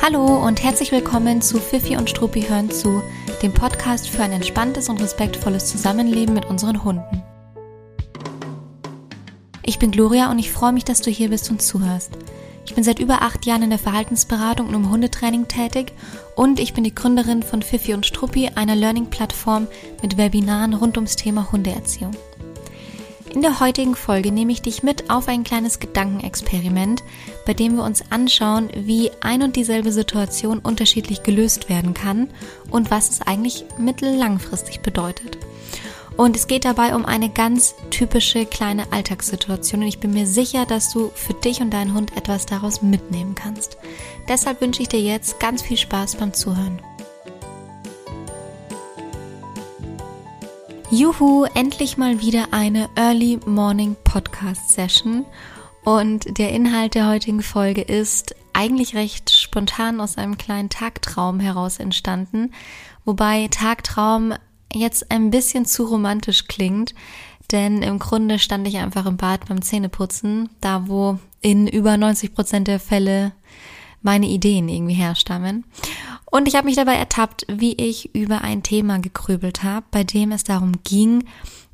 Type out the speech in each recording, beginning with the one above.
Hallo und herzlich willkommen zu Fifi und Struppi hören zu, dem Podcast für ein entspanntes und respektvolles Zusammenleben mit unseren Hunden. Ich bin Gloria und ich freue mich, dass du hier bist und zuhörst. Ich bin seit über acht Jahren in der Verhaltensberatung und im Hundetraining tätig und ich bin die Gründerin von Fifi und Struppi, einer Learning-Plattform mit Webinaren rund ums Thema Hundeerziehung. In der heutigen Folge nehme ich dich mit auf ein kleines Gedankenexperiment, bei dem wir uns anschauen, wie ein und dieselbe Situation unterschiedlich gelöst werden kann und was es eigentlich mittellangfristig bedeutet. Und es geht dabei um eine ganz typische kleine Alltagssituation und ich bin mir sicher, dass du für dich und deinen Hund etwas daraus mitnehmen kannst. Deshalb wünsche ich dir jetzt ganz viel Spaß beim Zuhören. Juhu, endlich mal wieder eine Early Morning Podcast Session. Und der Inhalt der heutigen Folge ist eigentlich recht spontan aus einem kleinen Tagtraum heraus entstanden. Wobei Tagtraum jetzt ein bisschen zu romantisch klingt, denn im Grunde stand ich einfach im Bad beim Zähneputzen, da wo in über 90 Prozent der Fälle meine Ideen irgendwie herstammen. Und ich habe mich dabei ertappt, wie ich über ein Thema gegrübelt habe, bei dem es darum ging,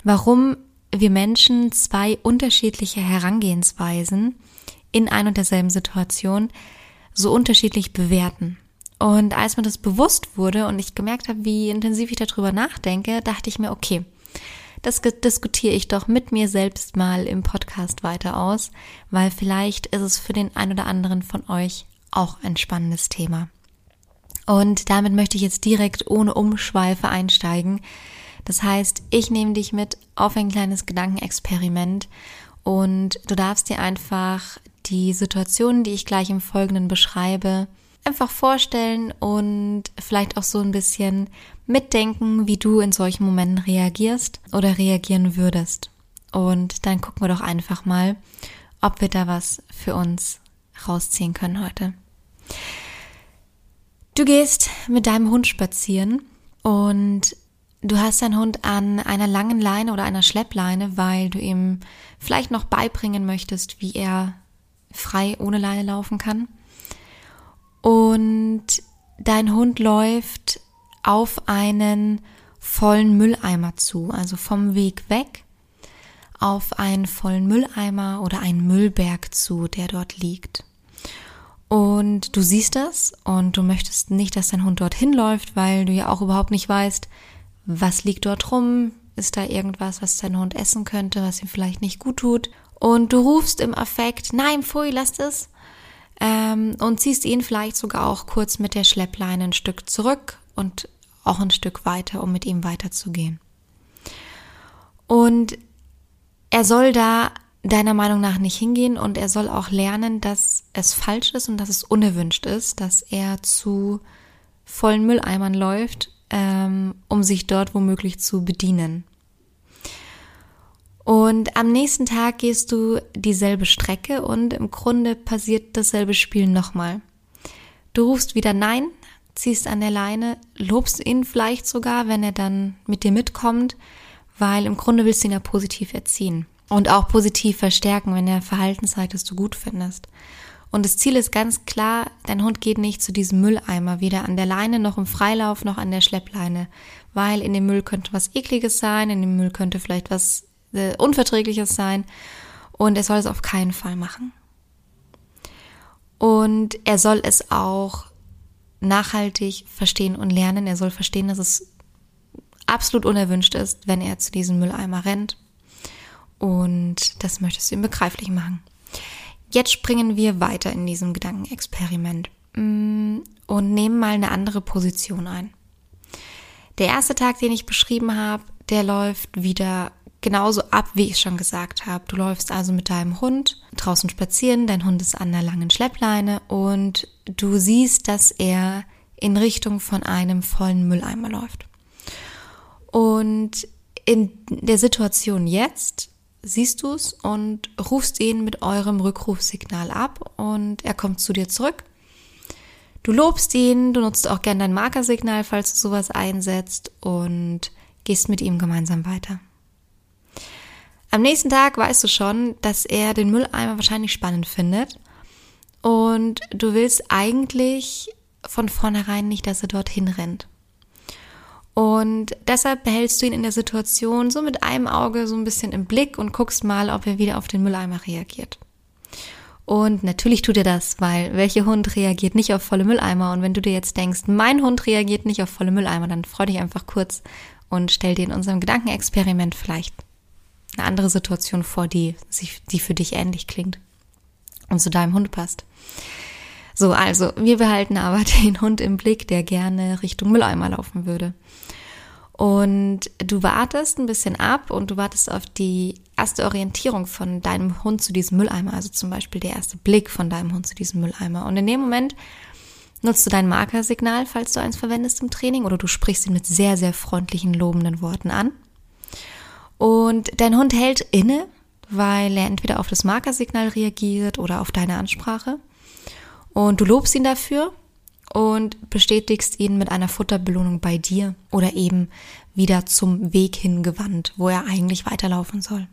warum wir Menschen zwei unterschiedliche Herangehensweisen in ein und derselben Situation so unterschiedlich bewerten. Und als mir das bewusst wurde und ich gemerkt habe, wie intensiv ich darüber nachdenke, dachte ich mir, okay, das diskutiere ich doch mit mir selbst mal im Podcast weiter aus, weil vielleicht ist es für den ein oder anderen von euch auch ein spannendes Thema. Und damit möchte ich jetzt direkt ohne Umschweife einsteigen. Das heißt, ich nehme dich mit auf ein kleines Gedankenexperiment und du darfst dir einfach die Situationen, die ich gleich im Folgenden beschreibe, einfach vorstellen und vielleicht auch so ein bisschen mitdenken, wie du in solchen Momenten reagierst oder reagieren würdest. Und dann gucken wir doch einfach mal, ob wir da was für uns rausziehen können heute. Du gehst mit deinem Hund spazieren und du hast deinen Hund an einer langen Leine oder einer Schleppleine, weil du ihm vielleicht noch beibringen möchtest, wie er frei ohne Leine laufen kann. Und dein Hund läuft auf einen vollen Mülleimer zu, also vom Weg weg auf einen vollen Mülleimer oder einen Müllberg zu, der dort liegt. Und du siehst das und du möchtest nicht, dass dein Hund dorthin läuft, weil du ja auch überhaupt nicht weißt, was liegt dort rum, ist da irgendwas, was dein Hund essen könnte, was ihm vielleicht nicht gut tut. Und du rufst im Affekt, nein, pfui, lass es. Ähm, und ziehst ihn vielleicht sogar auch kurz mit der Schleppleine ein Stück zurück und auch ein Stück weiter, um mit ihm weiterzugehen. Und er soll da deiner Meinung nach nicht hingehen und er soll auch lernen, dass es falsch ist und dass es unerwünscht ist, dass er zu vollen Mülleimern läuft, ähm, um sich dort womöglich zu bedienen. Und am nächsten Tag gehst du dieselbe Strecke und im Grunde passiert dasselbe Spiel nochmal. Du rufst wieder Nein, ziehst an der Leine, lobst ihn vielleicht sogar, wenn er dann mit dir mitkommt, weil im Grunde willst du ihn ja positiv erziehen und auch positiv verstärken, wenn er Verhalten zeigt, das du gut findest. Und das Ziel ist ganz klar, dein Hund geht nicht zu diesem Mülleimer, weder an der Leine noch im Freilauf noch an der Schleppleine, weil in dem Müll könnte was ekliges sein, in dem Müll könnte vielleicht was äh, unverträgliches sein und er soll es auf keinen Fall machen. Und er soll es auch nachhaltig verstehen und lernen. Er soll verstehen, dass es absolut unerwünscht ist, wenn er zu diesem Mülleimer rennt und das möchtest du ihm begreiflich machen. Jetzt springen wir weiter in diesem Gedankenexperiment mm, und nehmen mal eine andere Position ein. Der erste Tag, den ich beschrieben habe, der läuft wieder genauso ab, wie ich schon gesagt habe. Du läufst also mit deinem Hund draußen spazieren, dein Hund ist an der langen Schleppleine und du siehst, dass er in Richtung von einem vollen Mülleimer läuft. Und in der Situation jetzt siehst du es und rufst ihn mit eurem Rückrufsignal ab und er kommt zu dir zurück. Du lobst ihn, du nutzt auch gern dein Markersignal, falls du sowas einsetzt und gehst mit ihm gemeinsam weiter. Am nächsten Tag weißt du schon, dass er den Mülleimer wahrscheinlich spannend findet und du willst eigentlich von vornherein nicht, dass er dorthin rennt. Und deshalb behältst du ihn in der Situation so mit einem Auge so ein bisschen im Blick und guckst mal, ob er wieder auf den Mülleimer reagiert. Und natürlich tut er das, weil welcher Hund reagiert nicht auf volle Mülleimer? Und wenn du dir jetzt denkst, mein Hund reagiert nicht auf volle Mülleimer, dann freu dich einfach kurz und stell dir in unserem Gedankenexperiment vielleicht eine andere Situation vor, die, die für dich ähnlich klingt und zu deinem Hund passt. So, also wir behalten aber den Hund im Blick, der gerne Richtung Mülleimer laufen würde. Und du wartest ein bisschen ab und du wartest auf die erste Orientierung von deinem Hund zu diesem Mülleimer, also zum Beispiel der erste Blick von deinem Hund zu diesem Mülleimer. Und in dem Moment nutzt du dein Markersignal, falls du eins verwendest im Training, oder du sprichst ihn mit sehr, sehr freundlichen, lobenden Worten an. Und dein Hund hält inne, weil er entweder auf das Markersignal reagiert oder auf deine Ansprache. Und du lobst ihn dafür und bestätigst ihn mit einer Futterbelohnung bei dir oder eben wieder zum Weg hingewandt, wo er eigentlich weiterlaufen soll.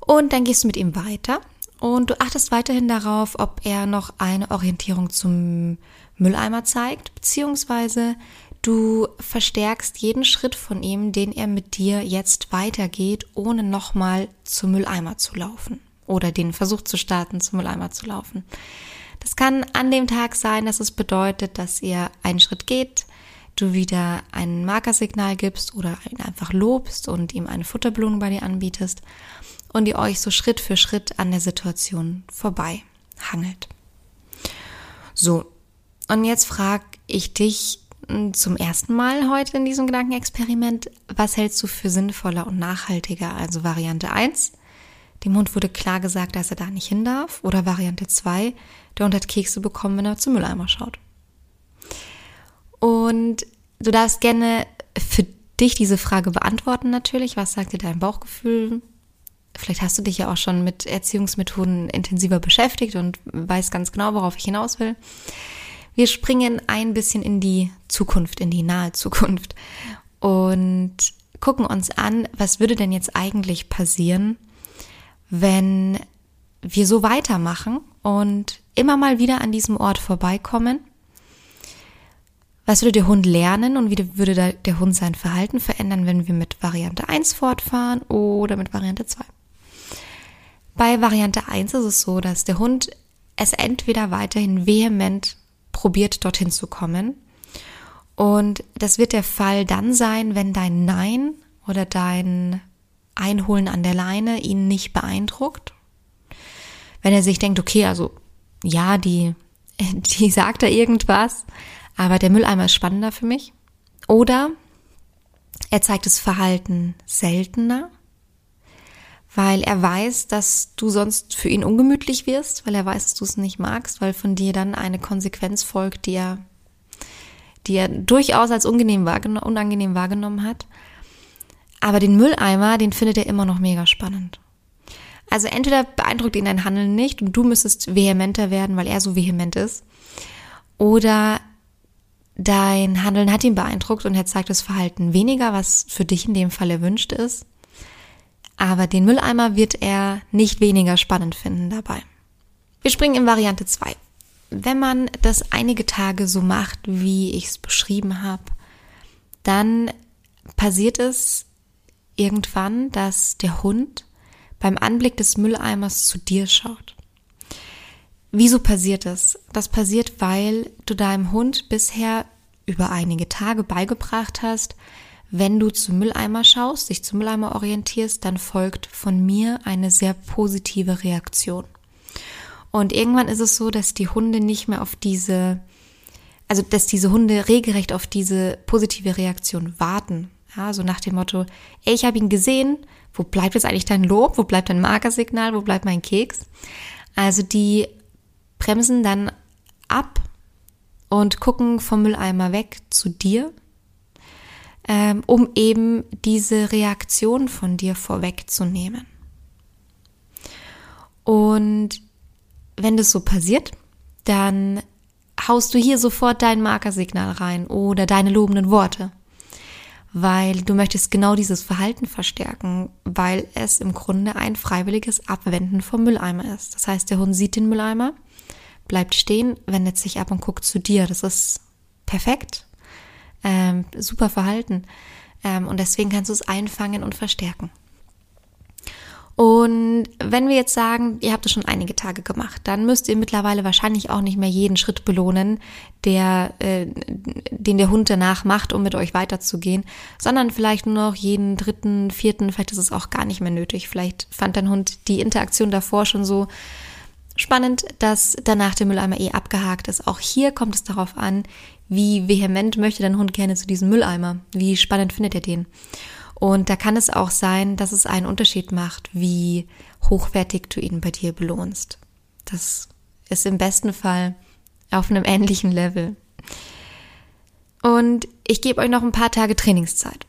Und dann gehst du mit ihm weiter und du achtest weiterhin darauf, ob er noch eine Orientierung zum Mülleimer zeigt, beziehungsweise du verstärkst jeden Schritt von ihm, den er mit dir jetzt weitergeht, ohne nochmal zum Mülleimer zu laufen oder den Versuch zu starten, zum Mülleimer zu laufen. Das kann an dem Tag sein, dass es bedeutet, dass ihr einen Schritt geht, du wieder ein Markersignal gibst oder ihn einfach lobst und ihm eine Futterbelohnung bei dir anbietest und ihr euch so Schritt für Schritt an der Situation vorbei hangelt. So, und jetzt frage ich dich hm, zum ersten Mal heute in diesem Gedankenexperiment, was hältst du für sinnvoller und nachhaltiger? Also Variante 1, dem Hund wurde klar gesagt, dass er da nicht hin darf. Oder Variante 2, der Hund hat Kekse bekommen, wenn er zum Mülleimer schaut. Und du darfst gerne für dich diese Frage beantworten natürlich. Was sagt dir dein Bauchgefühl? Vielleicht hast du dich ja auch schon mit Erziehungsmethoden intensiver beschäftigt und weißt ganz genau, worauf ich hinaus will. Wir springen ein bisschen in die Zukunft, in die nahe Zukunft und gucken uns an, was würde denn jetzt eigentlich passieren, wenn wir so weitermachen und immer mal wieder an diesem Ort vorbeikommen? Was würde der Hund lernen und wie würde der Hund sein Verhalten verändern, wenn wir mit Variante 1 fortfahren oder mit Variante 2? Bei Variante 1 ist es so, dass der Hund es entweder weiterhin vehement probiert, dorthin zu kommen. Und das wird der Fall dann sein, wenn dein Nein oder dein Einholen an der Leine ihn nicht beeindruckt. Wenn er sich denkt, okay, also ja, die, die sagt da irgendwas, aber der Mülleimer ist spannender für mich. Oder er zeigt das Verhalten seltener, weil er weiß, dass du sonst für ihn ungemütlich wirst, weil er weiß, dass du es nicht magst, weil von dir dann eine Konsequenz folgt, die er, die er durchaus als unangenehm wahrgenommen hat. Aber den Mülleimer, den findet er immer noch mega spannend. Also entweder beeindruckt ihn dein Handeln nicht und du müsstest vehementer werden, weil er so vehement ist. Oder dein Handeln hat ihn beeindruckt und er zeigt das Verhalten weniger, was für dich in dem Fall erwünscht ist. Aber den Mülleimer wird er nicht weniger spannend finden dabei. Wir springen in Variante 2. Wenn man das einige Tage so macht, wie ich es beschrieben habe, dann passiert es irgendwann, dass der Hund beim Anblick des Mülleimers zu dir schaut. Wieso passiert das? Das passiert, weil du deinem Hund bisher über einige Tage beigebracht hast, wenn du zum Mülleimer schaust, dich zum Mülleimer orientierst, dann folgt von mir eine sehr positive Reaktion. Und irgendwann ist es so, dass die Hunde nicht mehr auf diese, also dass diese Hunde regelrecht auf diese positive Reaktion warten, ja, so nach dem Motto, ey, ich habe ihn gesehen, wo bleibt jetzt eigentlich dein Lob, wo bleibt dein Markersignal, wo bleibt mein Keks? Also die bremsen dann ab und gucken vom Mülleimer weg zu dir, ähm, um eben diese Reaktion von dir vorwegzunehmen. Und wenn das so passiert, dann haust du hier sofort dein Markersignal rein oder deine lobenden Worte weil du möchtest genau dieses Verhalten verstärken, weil es im Grunde ein freiwilliges Abwenden vom Mülleimer ist. Das heißt, der Hund sieht den Mülleimer, bleibt stehen, wendet sich ab und guckt zu dir. Das ist perfekt, ähm, super Verhalten. Ähm, und deswegen kannst du es einfangen und verstärken. Und wenn wir jetzt sagen, ihr habt es schon einige Tage gemacht, dann müsst ihr mittlerweile wahrscheinlich auch nicht mehr jeden Schritt belohnen, der, äh, den der Hund danach macht, um mit euch weiterzugehen, sondern vielleicht nur noch jeden dritten, vierten, vielleicht ist es auch gar nicht mehr nötig. Vielleicht fand dein Hund die Interaktion davor schon so spannend, dass danach der Mülleimer eh abgehakt ist. Auch hier kommt es darauf an, wie vehement möchte dein Hund gerne zu diesem Mülleimer? Wie spannend findet er den? Und da kann es auch sein, dass es einen Unterschied macht, wie hochwertig du ihn bei dir belohnst. Das ist im besten Fall auf einem ähnlichen Level. Und ich gebe euch noch ein paar Tage Trainingszeit.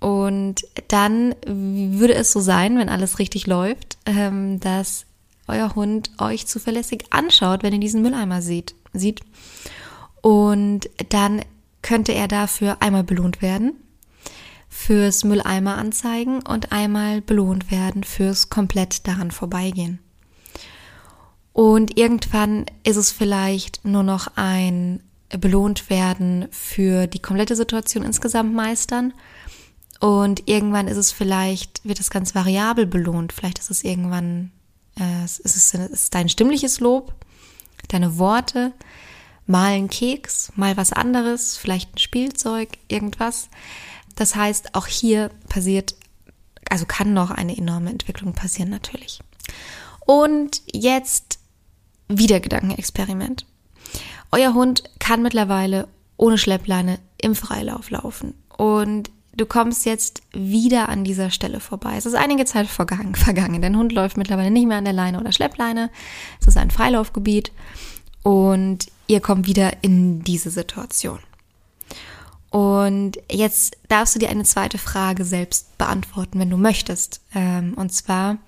Und dann würde es so sein, wenn alles richtig läuft, ähm, dass euer Hund euch zuverlässig anschaut, wenn er diesen Mülleimer sieht. sieht. Und dann könnte er dafür einmal belohnt werden fürs Mülleimer anzeigen und einmal belohnt werden fürs komplett daran vorbeigehen. Und irgendwann ist es vielleicht nur noch ein belohnt werden für die komplette Situation insgesamt meistern. Und irgendwann ist es vielleicht, wird es ganz variabel belohnt. Vielleicht ist es irgendwann, äh, ist es ist dein stimmliches Lob, deine Worte, mal ein Keks, mal was anderes, vielleicht ein Spielzeug, irgendwas. Das heißt, auch hier passiert, also kann noch eine enorme Entwicklung passieren natürlich. Und jetzt wieder Gedankenexperiment. Euer Hund kann mittlerweile ohne Schleppleine im Freilauf laufen. Und du kommst jetzt wieder an dieser Stelle vorbei. Es ist einige Zeit vergangen. vergangen. Dein Hund läuft mittlerweile nicht mehr an der Leine oder Schleppleine. Es ist ein Freilaufgebiet. Und ihr kommt wieder in diese Situation. Und jetzt darfst du dir eine zweite Frage selbst beantworten, wenn du möchtest. Ähm, und zwar,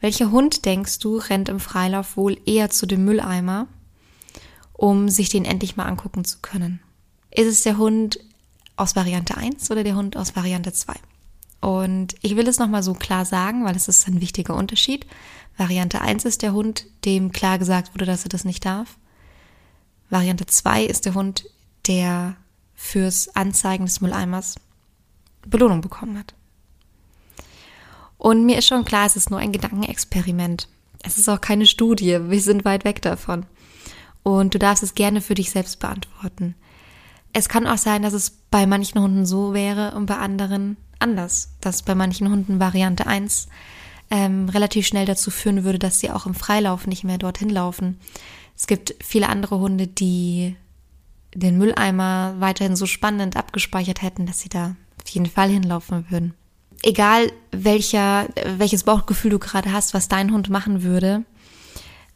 welcher Hund denkst du rennt im Freilauf wohl eher zu dem Mülleimer, um sich den endlich mal angucken zu können? Ist es der Hund aus Variante 1 oder der Hund aus Variante 2? Und ich will es nochmal so klar sagen, weil es ist ein wichtiger Unterschied. Variante 1 ist der Hund, dem klar gesagt wurde, dass er das nicht darf. Variante 2 ist der Hund, der fürs Anzeigen des Mülleimers Belohnung bekommen hat. Und mir ist schon klar, es ist nur ein Gedankenexperiment. Es ist auch keine Studie, wir sind weit weg davon. Und du darfst es gerne für dich selbst beantworten. Es kann auch sein, dass es bei manchen Hunden so wäre und bei anderen anders. Dass bei manchen Hunden Variante 1 ähm, relativ schnell dazu führen würde, dass sie auch im Freilauf nicht mehr dorthin laufen. Es gibt viele andere Hunde, die den Mülleimer weiterhin so spannend abgespeichert hätten, dass sie da auf jeden Fall hinlaufen würden. Egal welcher, welches Bauchgefühl du gerade hast, was dein Hund machen würde,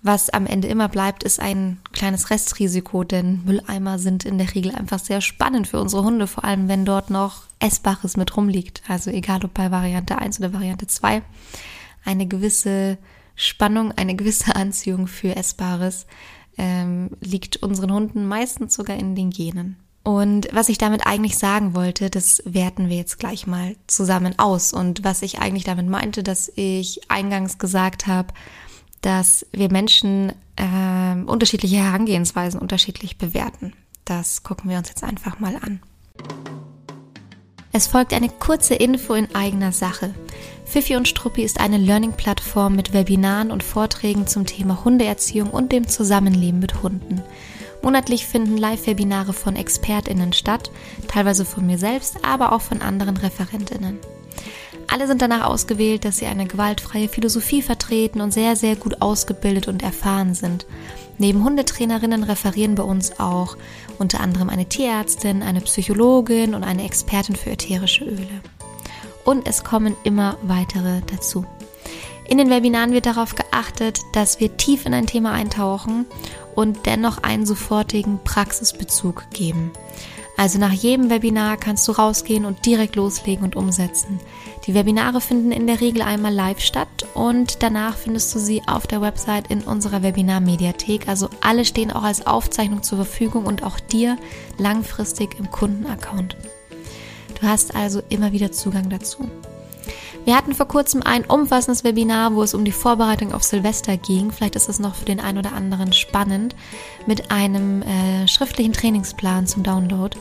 was am Ende immer bleibt, ist ein kleines Restrisiko, denn Mülleimer sind in der Regel einfach sehr spannend für unsere Hunde, vor allem wenn dort noch Essbares mit rumliegt. Also egal ob bei Variante 1 oder Variante 2, eine gewisse Spannung, eine gewisse Anziehung für Essbares ähm, liegt unseren Hunden meistens sogar in den Genen. Und was ich damit eigentlich sagen wollte, das werten wir jetzt gleich mal zusammen aus. Und was ich eigentlich damit meinte, dass ich eingangs gesagt habe, dass wir Menschen äh, unterschiedliche Herangehensweisen unterschiedlich bewerten. Das gucken wir uns jetzt einfach mal an. Es folgt eine kurze Info in eigener Sache. Fifi und Struppi ist eine Learning-Plattform mit Webinaren und Vorträgen zum Thema Hundeerziehung und dem Zusammenleben mit Hunden. Monatlich finden Live-Webinare von ExpertInnen statt, teilweise von mir selbst, aber auch von anderen ReferentInnen. Alle sind danach ausgewählt, dass sie eine gewaltfreie Philosophie vertreten und sehr, sehr gut ausgebildet und erfahren sind. Neben Hundetrainerinnen referieren bei uns auch unter anderem eine Tierärztin, eine Psychologin und eine Expertin für ätherische Öle. Und es kommen immer weitere dazu. In den Webinaren wird darauf geachtet, dass wir tief in ein Thema eintauchen und dennoch einen sofortigen Praxisbezug geben. Also nach jedem Webinar kannst du rausgehen und direkt loslegen und umsetzen. Die Webinare finden in der Regel einmal live statt und danach findest du sie auf der Website in unserer Webinar-Mediathek. Also alle stehen auch als Aufzeichnung zur Verfügung und auch dir langfristig im Kundenaccount. Du hast also immer wieder Zugang dazu. Wir hatten vor kurzem ein umfassendes Webinar, wo es um die Vorbereitung auf Silvester ging. Vielleicht ist es noch für den einen oder anderen spannend mit einem äh, schriftlichen Trainingsplan zum Download.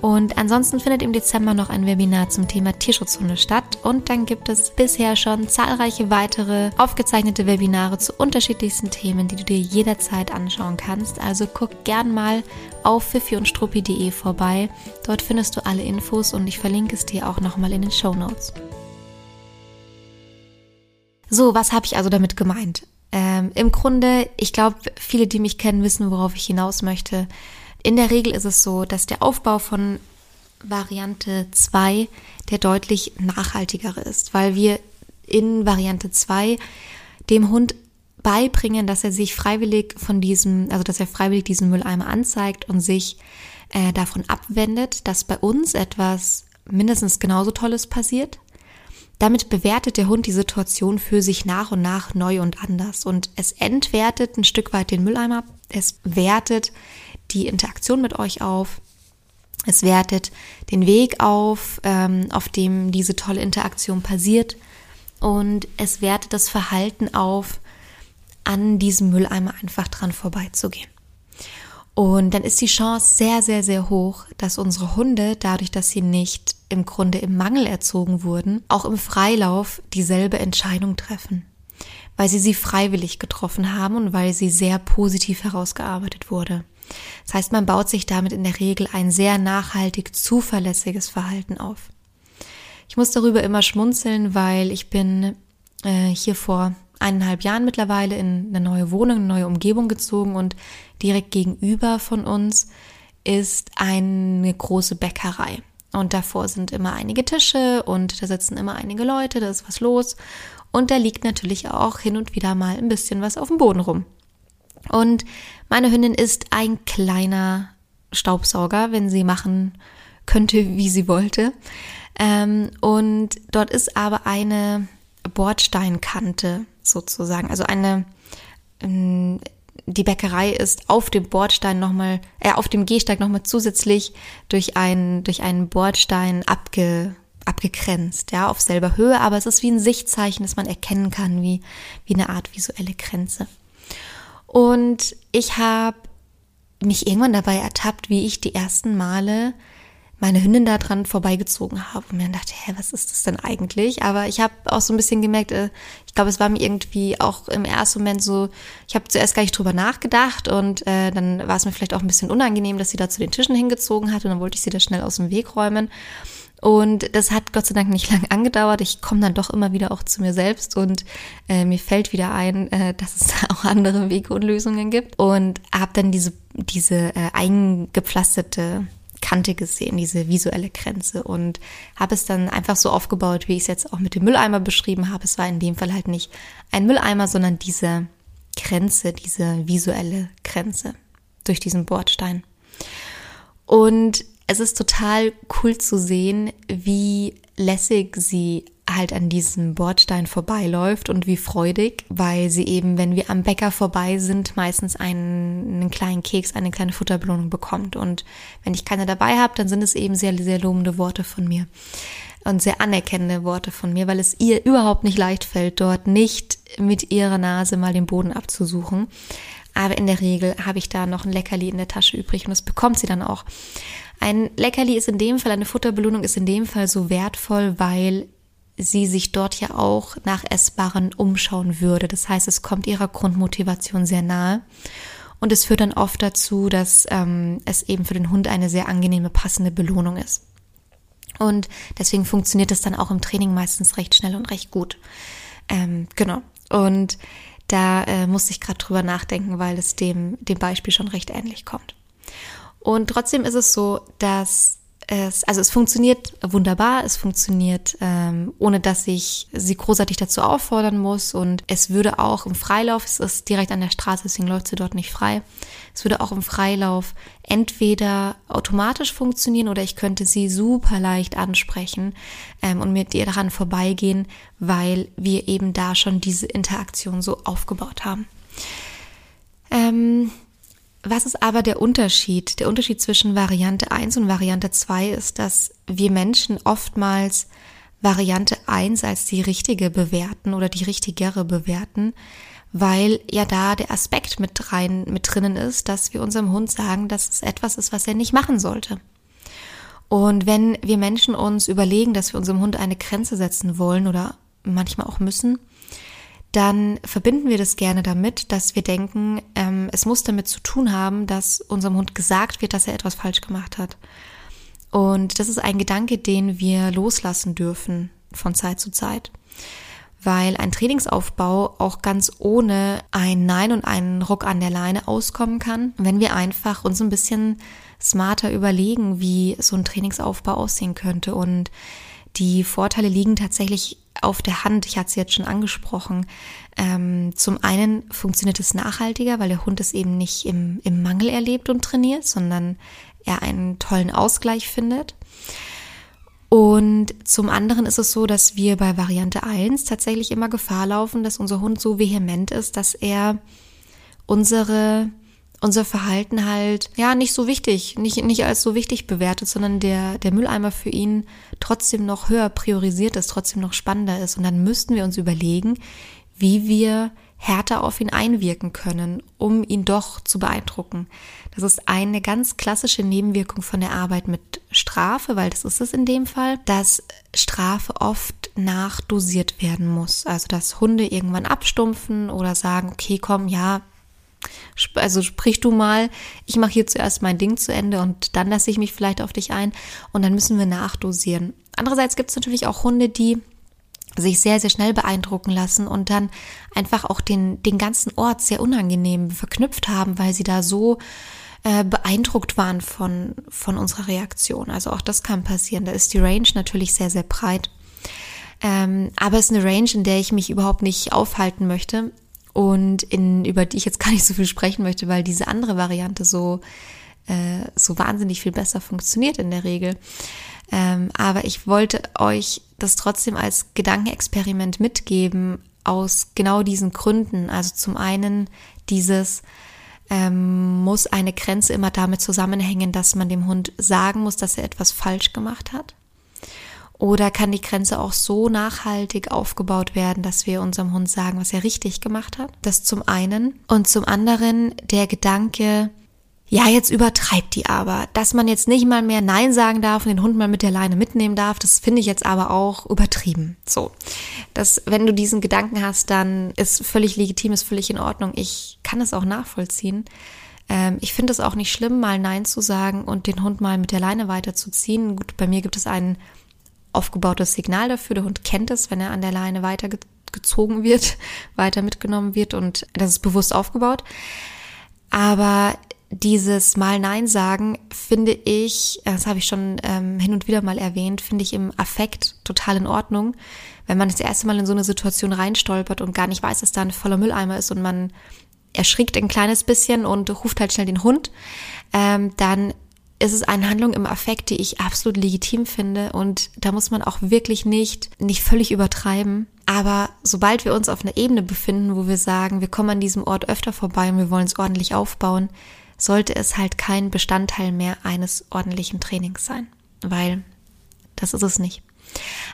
Und ansonsten findet im Dezember noch ein Webinar zum Thema Tierschutzhunde statt. Und dann gibt es bisher schon zahlreiche weitere aufgezeichnete Webinare zu unterschiedlichsten Themen, die du dir jederzeit anschauen kannst. Also guck gern mal auf fifi vorbei. Dort findest du alle Infos und ich verlinke es dir auch nochmal in den Show Notes. So, was habe ich also damit gemeint? Ähm, Im Grunde, ich glaube, viele, die mich kennen, wissen, worauf ich hinaus möchte. In der Regel ist es so, dass der Aufbau von Variante 2 der deutlich nachhaltigere ist, weil wir in Variante 2 dem Hund beibringen, dass er sich freiwillig von diesem, also dass er freiwillig diesen Mülleimer anzeigt und sich äh, davon abwendet, dass bei uns etwas mindestens genauso Tolles passiert, damit bewertet der Hund die Situation für sich nach und nach neu und anders. Und es entwertet ein Stück weit den Mülleimer. Es wertet die Interaktion mit euch auf. Es wertet den Weg auf, ähm, auf dem diese tolle Interaktion passiert. Und es wertet das Verhalten auf, an diesem Mülleimer einfach dran vorbeizugehen. Und dann ist die Chance sehr, sehr, sehr hoch, dass unsere Hunde, dadurch, dass sie nicht im Grunde im Mangel erzogen wurden, auch im Freilauf dieselbe Entscheidung treffen. Weil sie sie freiwillig getroffen haben und weil sie sehr positiv herausgearbeitet wurde. Das heißt, man baut sich damit in der Regel ein sehr nachhaltig zuverlässiges Verhalten auf. Ich muss darüber immer schmunzeln, weil ich bin äh, hier vor eineinhalb Jahren mittlerweile in eine neue Wohnung, eine neue Umgebung gezogen und direkt gegenüber von uns ist eine große Bäckerei. Und davor sind immer einige Tische und da sitzen immer einige Leute, da ist was los. Und da liegt natürlich auch hin und wieder mal ein bisschen was auf dem Boden rum. Und meine Hündin ist ein kleiner Staubsauger, wenn sie machen könnte, wie sie wollte. Ähm, und dort ist aber eine Bordsteinkante sozusagen. Also eine, ähm, die Bäckerei ist auf dem Bordstein nochmal, äh, auf dem Gehsteig nochmal zusätzlich durch einen, durch einen Bordstein abge, abgegrenzt, ja, auf selber Höhe, aber es ist wie ein Sichtzeichen, das man erkennen kann, wie, wie eine Art visuelle Grenze. Und ich habe mich irgendwann dabei ertappt, wie ich die ersten Male meine Hündin da dran vorbeigezogen habe und mir dann dachte, hä, was ist das denn eigentlich? Aber ich habe auch so ein bisschen gemerkt, äh, ich glaube, es war mir irgendwie auch im ersten Moment so, ich habe zuerst gar nicht drüber nachgedacht und äh, dann war es mir vielleicht auch ein bisschen unangenehm, dass sie da zu den Tischen hingezogen hat und dann wollte ich sie da schnell aus dem Weg räumen. Und das hat Gott sei Dank nicht lange angedauert. Ich komme dann doch immer wieder auch zu mir selbst und äh, mir fällt wieder ein, äh, dass es auch andere Wege und Lösungen gibt. Und habe dann diese, diese äh, eingepflasterte Kante gesehen, diese visuelle Grenze und habe es dann einfach so aufgebaut, wie ich es jetzt auch mit dem Mülleimer beschrieben habe. Es war in dem Fall halt nicht ein Mülleimer, sondern diese Grenze, diese visuelle Grenze durch diesen Bordstein. Und es ist total cool zu sehen, wie lässig sie halt an diesem Bordstein vorbeiläuft und wie freudig, weil sie eben, wenn wir am Bäcker vorbei sind, meistens einen, einen kleinen Keks, eine kleine Futterbelohnung bekommt. Und wenn ich keine dabei habe, dann sind es eben sehr, sehr lobende Worte von mir und sehr anerkennende Worte von mir, weil es ihr überhaupt nicht leicht fällt, dort nicht mit ihrer Nase mal den Boden abzusuchen. Aber in der Regel habe ich da noch ein Leckerli in der Tasche übrig und das bekommt sie dann auch. Ein Leckerli ist in dem Fall, eine Futterbelohnung ist in dem Fall so wertvoll, weil sie sich dort ja auch nach Essbaren umschauen würde. Das heißt, es kommt ihrer Grundmotivation sehr nahe. Und es führt dann oft dazu, dass ähm, es eben für den Hund eine sehr angenehme, passende Belohnung ist. Und deswegen funktioniert es dann auch im Training meistens recht schnell und recht gut. Ähm, genau. Und da äh, musste ich gerade drüber nachdenken, weil es dem, dem Beispiel schon recht ähnlich kommt. Und trotzdem ist es so, dass es, also es funktioniert wunderbar, es funktioniert, ähm, ohne dass ich sie großartig dazu auffordern muss. Und es würde auch im Freilauf, es ist direkt an der Straße, deswegen läuft sie dort nicht frei. Es würde auch im Freilauf entweder automatisch funktionieren oder ich könnte sie super leicht ansprechen ähm, und mit ihr daran vorbeigehen, weil wir eben da schon diese Interaktion so aufgebaut haben. Ähm, Was ist aber der Unterschied? Der Unterschied zwischen Variante 1 und Variante 2 ist, dass wir Menschen oftmals Variante 1 als die richtige bewerten oder die richtigere bewerten, weil ja da der Aspekt mit rein, mit drinnen ist, dass wir unserem Hund sagen, dass es etwas ist, was er nicht machen sollte. Und wenn wir Menschen uns überlegen, dass wir unserem Hund eine Grenze setzen wollen oder manchmal auch müssen, dann verbinden wir das gerne damit, dass wir denken, ähm, es muss damit zu tun haben, dass unserem Hund gesagt wird, dass er etwas falsch gemacht hat. Und das ist ein Gedanke, den wir loslassen dürfen von Zeit zu Zeit. Weil ein Trainingsaufbau auch ganz ohne ein Nein und einen Ruck an der Leine auskommen kann, wenn wir einfach uns ein bisschen smarter überlegen, wie so ein Trainingsaufbau aussehen könnte. Und die Vorteile liegen tatsächlich auf der Hand. Ich hatte es jetzt schon angesprochen. Ähm, zum einen funktioniert es nachhaltiger, weil der Hund es eben nicht im, im Mangel erlebt und trainiert, sondern er einen tollen Ausgleich findet. Und zum anderen ist es so, dass wir bei Variante 1 tatsächlich immer Gefahr laufen, dass unser Hund so vehement ist, dass er unsere unser Verhalten halt, ja, nicht so wichtig, nicht, nicht als so wichtig bewertet, sondern der, der Mülleimer für ihn trotzdem noch höher priorisiert ist, trotzdem noch spannender ist. Und dann müssten wir uns überlegen, wie wir härter auf ihn einwirken können, um ihn doch zu beeindrucken. Das ist eine ganz klassische Nebenwirkung von der Arbeit mit Strafe, weil das ist es in dem Fall, dass Strafe oft nachdosiert werden muss. Also dass Hunde irgendwann abstumpfen oder sagen, okay, komm, ja, also sprich du mal, ich mache hier zuerst mein Ding zu Ende und dann lasse ich mich vielleicht auf dich ein und dann müssen wir nachdosieren. Andererseits gibt es natürlich auch Hunde, die sich sehr, sehr schnell beeindrucken lassen und dann einfach auch den, den ganzen Ort sehr unangenehm verknüpft haben, weil sie da so äh, beeindruckt waren von, von unserer Reaktion. Also auch das kann passieren. Da ist die Range natürlich sehr, sehr breit. Ähm, aber es ist eine Range, in der ich mich überhaupt nicht aufhalten möchte und in, über die ich jetzt gar nicht so viel sprechen möchte, weil diese andere Variante so, äh, so wahnsinnig viel besser funktioniert in der Regel. Ähm, aber ich wollte euch das trotzdem als Gedankenexperiment mitgeben aus genau diesen Gründen. Also zum einen dieses, ähm, muss eine Grenze immer damit zusammenhängen, dass man dem Hund sagen muss, dass er etwas falsch gemacht hat? Oder kann die Grenze auch so nachhaltig aufgebaut werden, dass wir unserem Hund sagen, was er richtig gemacht hat? Das zum einen. Und zum anderen der Gedanke, ja, jetzt übertreibt die aber. Dass man jetzt nicht mal mehr Nein sagen darf und den Hund mal mit der Leine mitnehmen darf, das finde ich jetzt aber auch übertrieben. So. dass wenn du diesen Gedanken hast, dann ist völlig legitim, ist völlig in Ordnung. Ich kann es auch nachvollziehen. Ähm, ich finde es auch nicht schlimm, mal Nein zu sagen und den Hund mal mit der Leine weiterzuziehen. Gut, bei mir gibt es einen aufgebautes Signal dafür. Der Hund kennt es, wenn er an der Leine weitergezogen wird, weiter mitgenommen wird und das ist bewusst aufgebaut. Aber dieses Mal Nein sagen, finde ich, das habe ich schon ähm, hin und wieder mal erwähnt, finde ich im Affekt total in Ordnung. Wenn man das erste Mal in so eine Situation reinstolpert und gar nicht weiß, dass da ein voller Mülleimer ist und man erschrickt ein kleines bisschen und ruft halt schnell den Hund, ähm, dann ist es eine Handlung im Affekt, die ich absolut legitim finde und da muss man auch wirklich nicht, nicht völlig übertreiben. Aber sobald wir uns auf einer Ebene befinden, wo wir sagen, wir kommen an diesem Ort öfter vorbei und wir wollen es ordentlich aufbauen, sollte es halt kein Bestandteil mehr eines ordentlichen Trainings sein, weil das ist es nicht.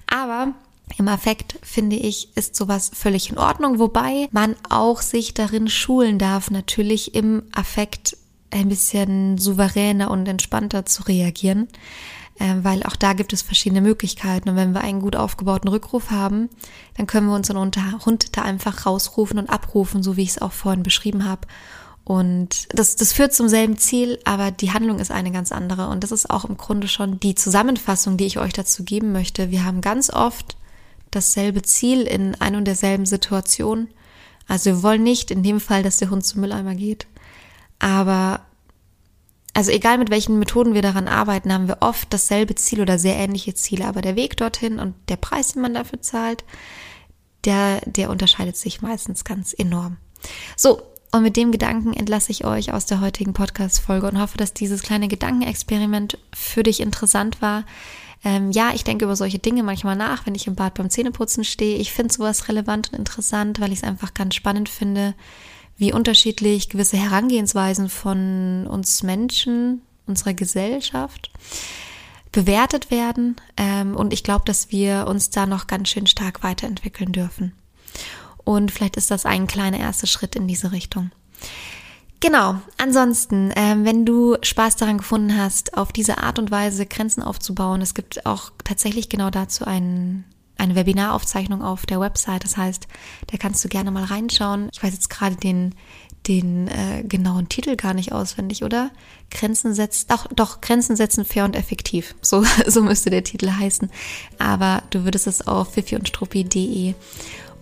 Aber im Affekt, finde ich, ist sowas völlig in Ordnung, wobei man auch sich darin schulen darf, natürlich im Affekt ein bisschen souveräner und entspannter zu reagieren, äh, weil auch da gibt es verschiedene Möglichkeiten. Und wenn wir einen gut aufgebauten Rückruf haben, dann können wir unseren Hund da einfach rausrufen und abrufen, so wie ich es auch vorhin beschrieben habe. Und das, das führt zum selben Ziel, aber die Handlung ist eine ganz andere. Und das ist auch im Grunde schon die Zusammenfassung, die ich euch dazu geben möchte. Wir haben ganz oft dasselbe Ziel in ein und derselben Situation. Also wir wollen nicht in dem Fall, dass der Hund zum Mülleimer geht. Aber also egal mit welchen Methoden wir daran arbeiten, haben wir oft dasselbe Ziel oder sehr ähnliche Ziele, aber der Weg dorthin und der Preis, den man dafür zahlt, der, der unterscheidet sich meistens ganz enorm. So, und mit dem Gedanken entlasse ich euch aus der heutigen Podcast-Folge und hoffe, dass dieses kleine Gedankenexperiment für dich interessant war. Ähm, ja, ich denke über solche Dinge manchmal nach, wenn ich im Bad beim Zähneputzen stehe. Ich finde sowas relevant und interessant, weil ich es einfach ganz spannend finde, wie unterschiedlich gewisse Herangehensweisen von uns Menschen, unserer Gesellschaft bewertet werden. Ähm, und ich glaube, dass wir uns da noch ganz schön stark weiterentwickeln dürfen. Und vielleicht ist das ein kleiner erster Schritt in diese Richtung. Genau, ansonsten, ähm, wenn du Spaß daran gefunden hast, auf diese Art und Weise Grenzen aufzubauen, es gibt auch tatsächlich genau dazu ein, eine Webinaraufzeichnung auf der Website. Das heißt, da kannst du gerne mal reinschauen. Ich weiß jetzt gerade den, den äh, genauen Titel gar nicht auswendig, oder? Grenzen setzen, doch, doch, Grenzen setzen fair und effektiv. So, so müsste der Titel heißen. Aber du würdest es auf fifiundstruppi.de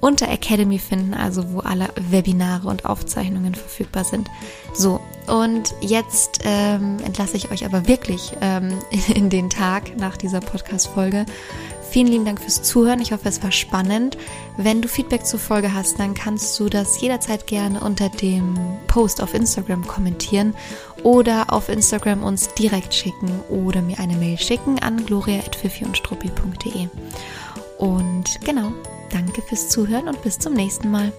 unter Academy finden, also wo alle Webinare und Aufzeichnungen verfügbar sind. So, und jetzt ähm, entlasse ich euch aber wirklich ähm, in, in den Tag nach dieser Podcast-Folge. Vielen lieben Dank fürs Zuhören. Ich hoffe, es war spannend. Wenn du Feedback zur Folge hast, dann kannst du das jederzeit gerne unter dem Post auf Instagram kommentieren oder auf Instagram uns direkt schicken oder mir eine Mail schicken an gloria.fifi und struppi.de. Und genau, Danke fürs Zuhören und bis zum nächsten Mal.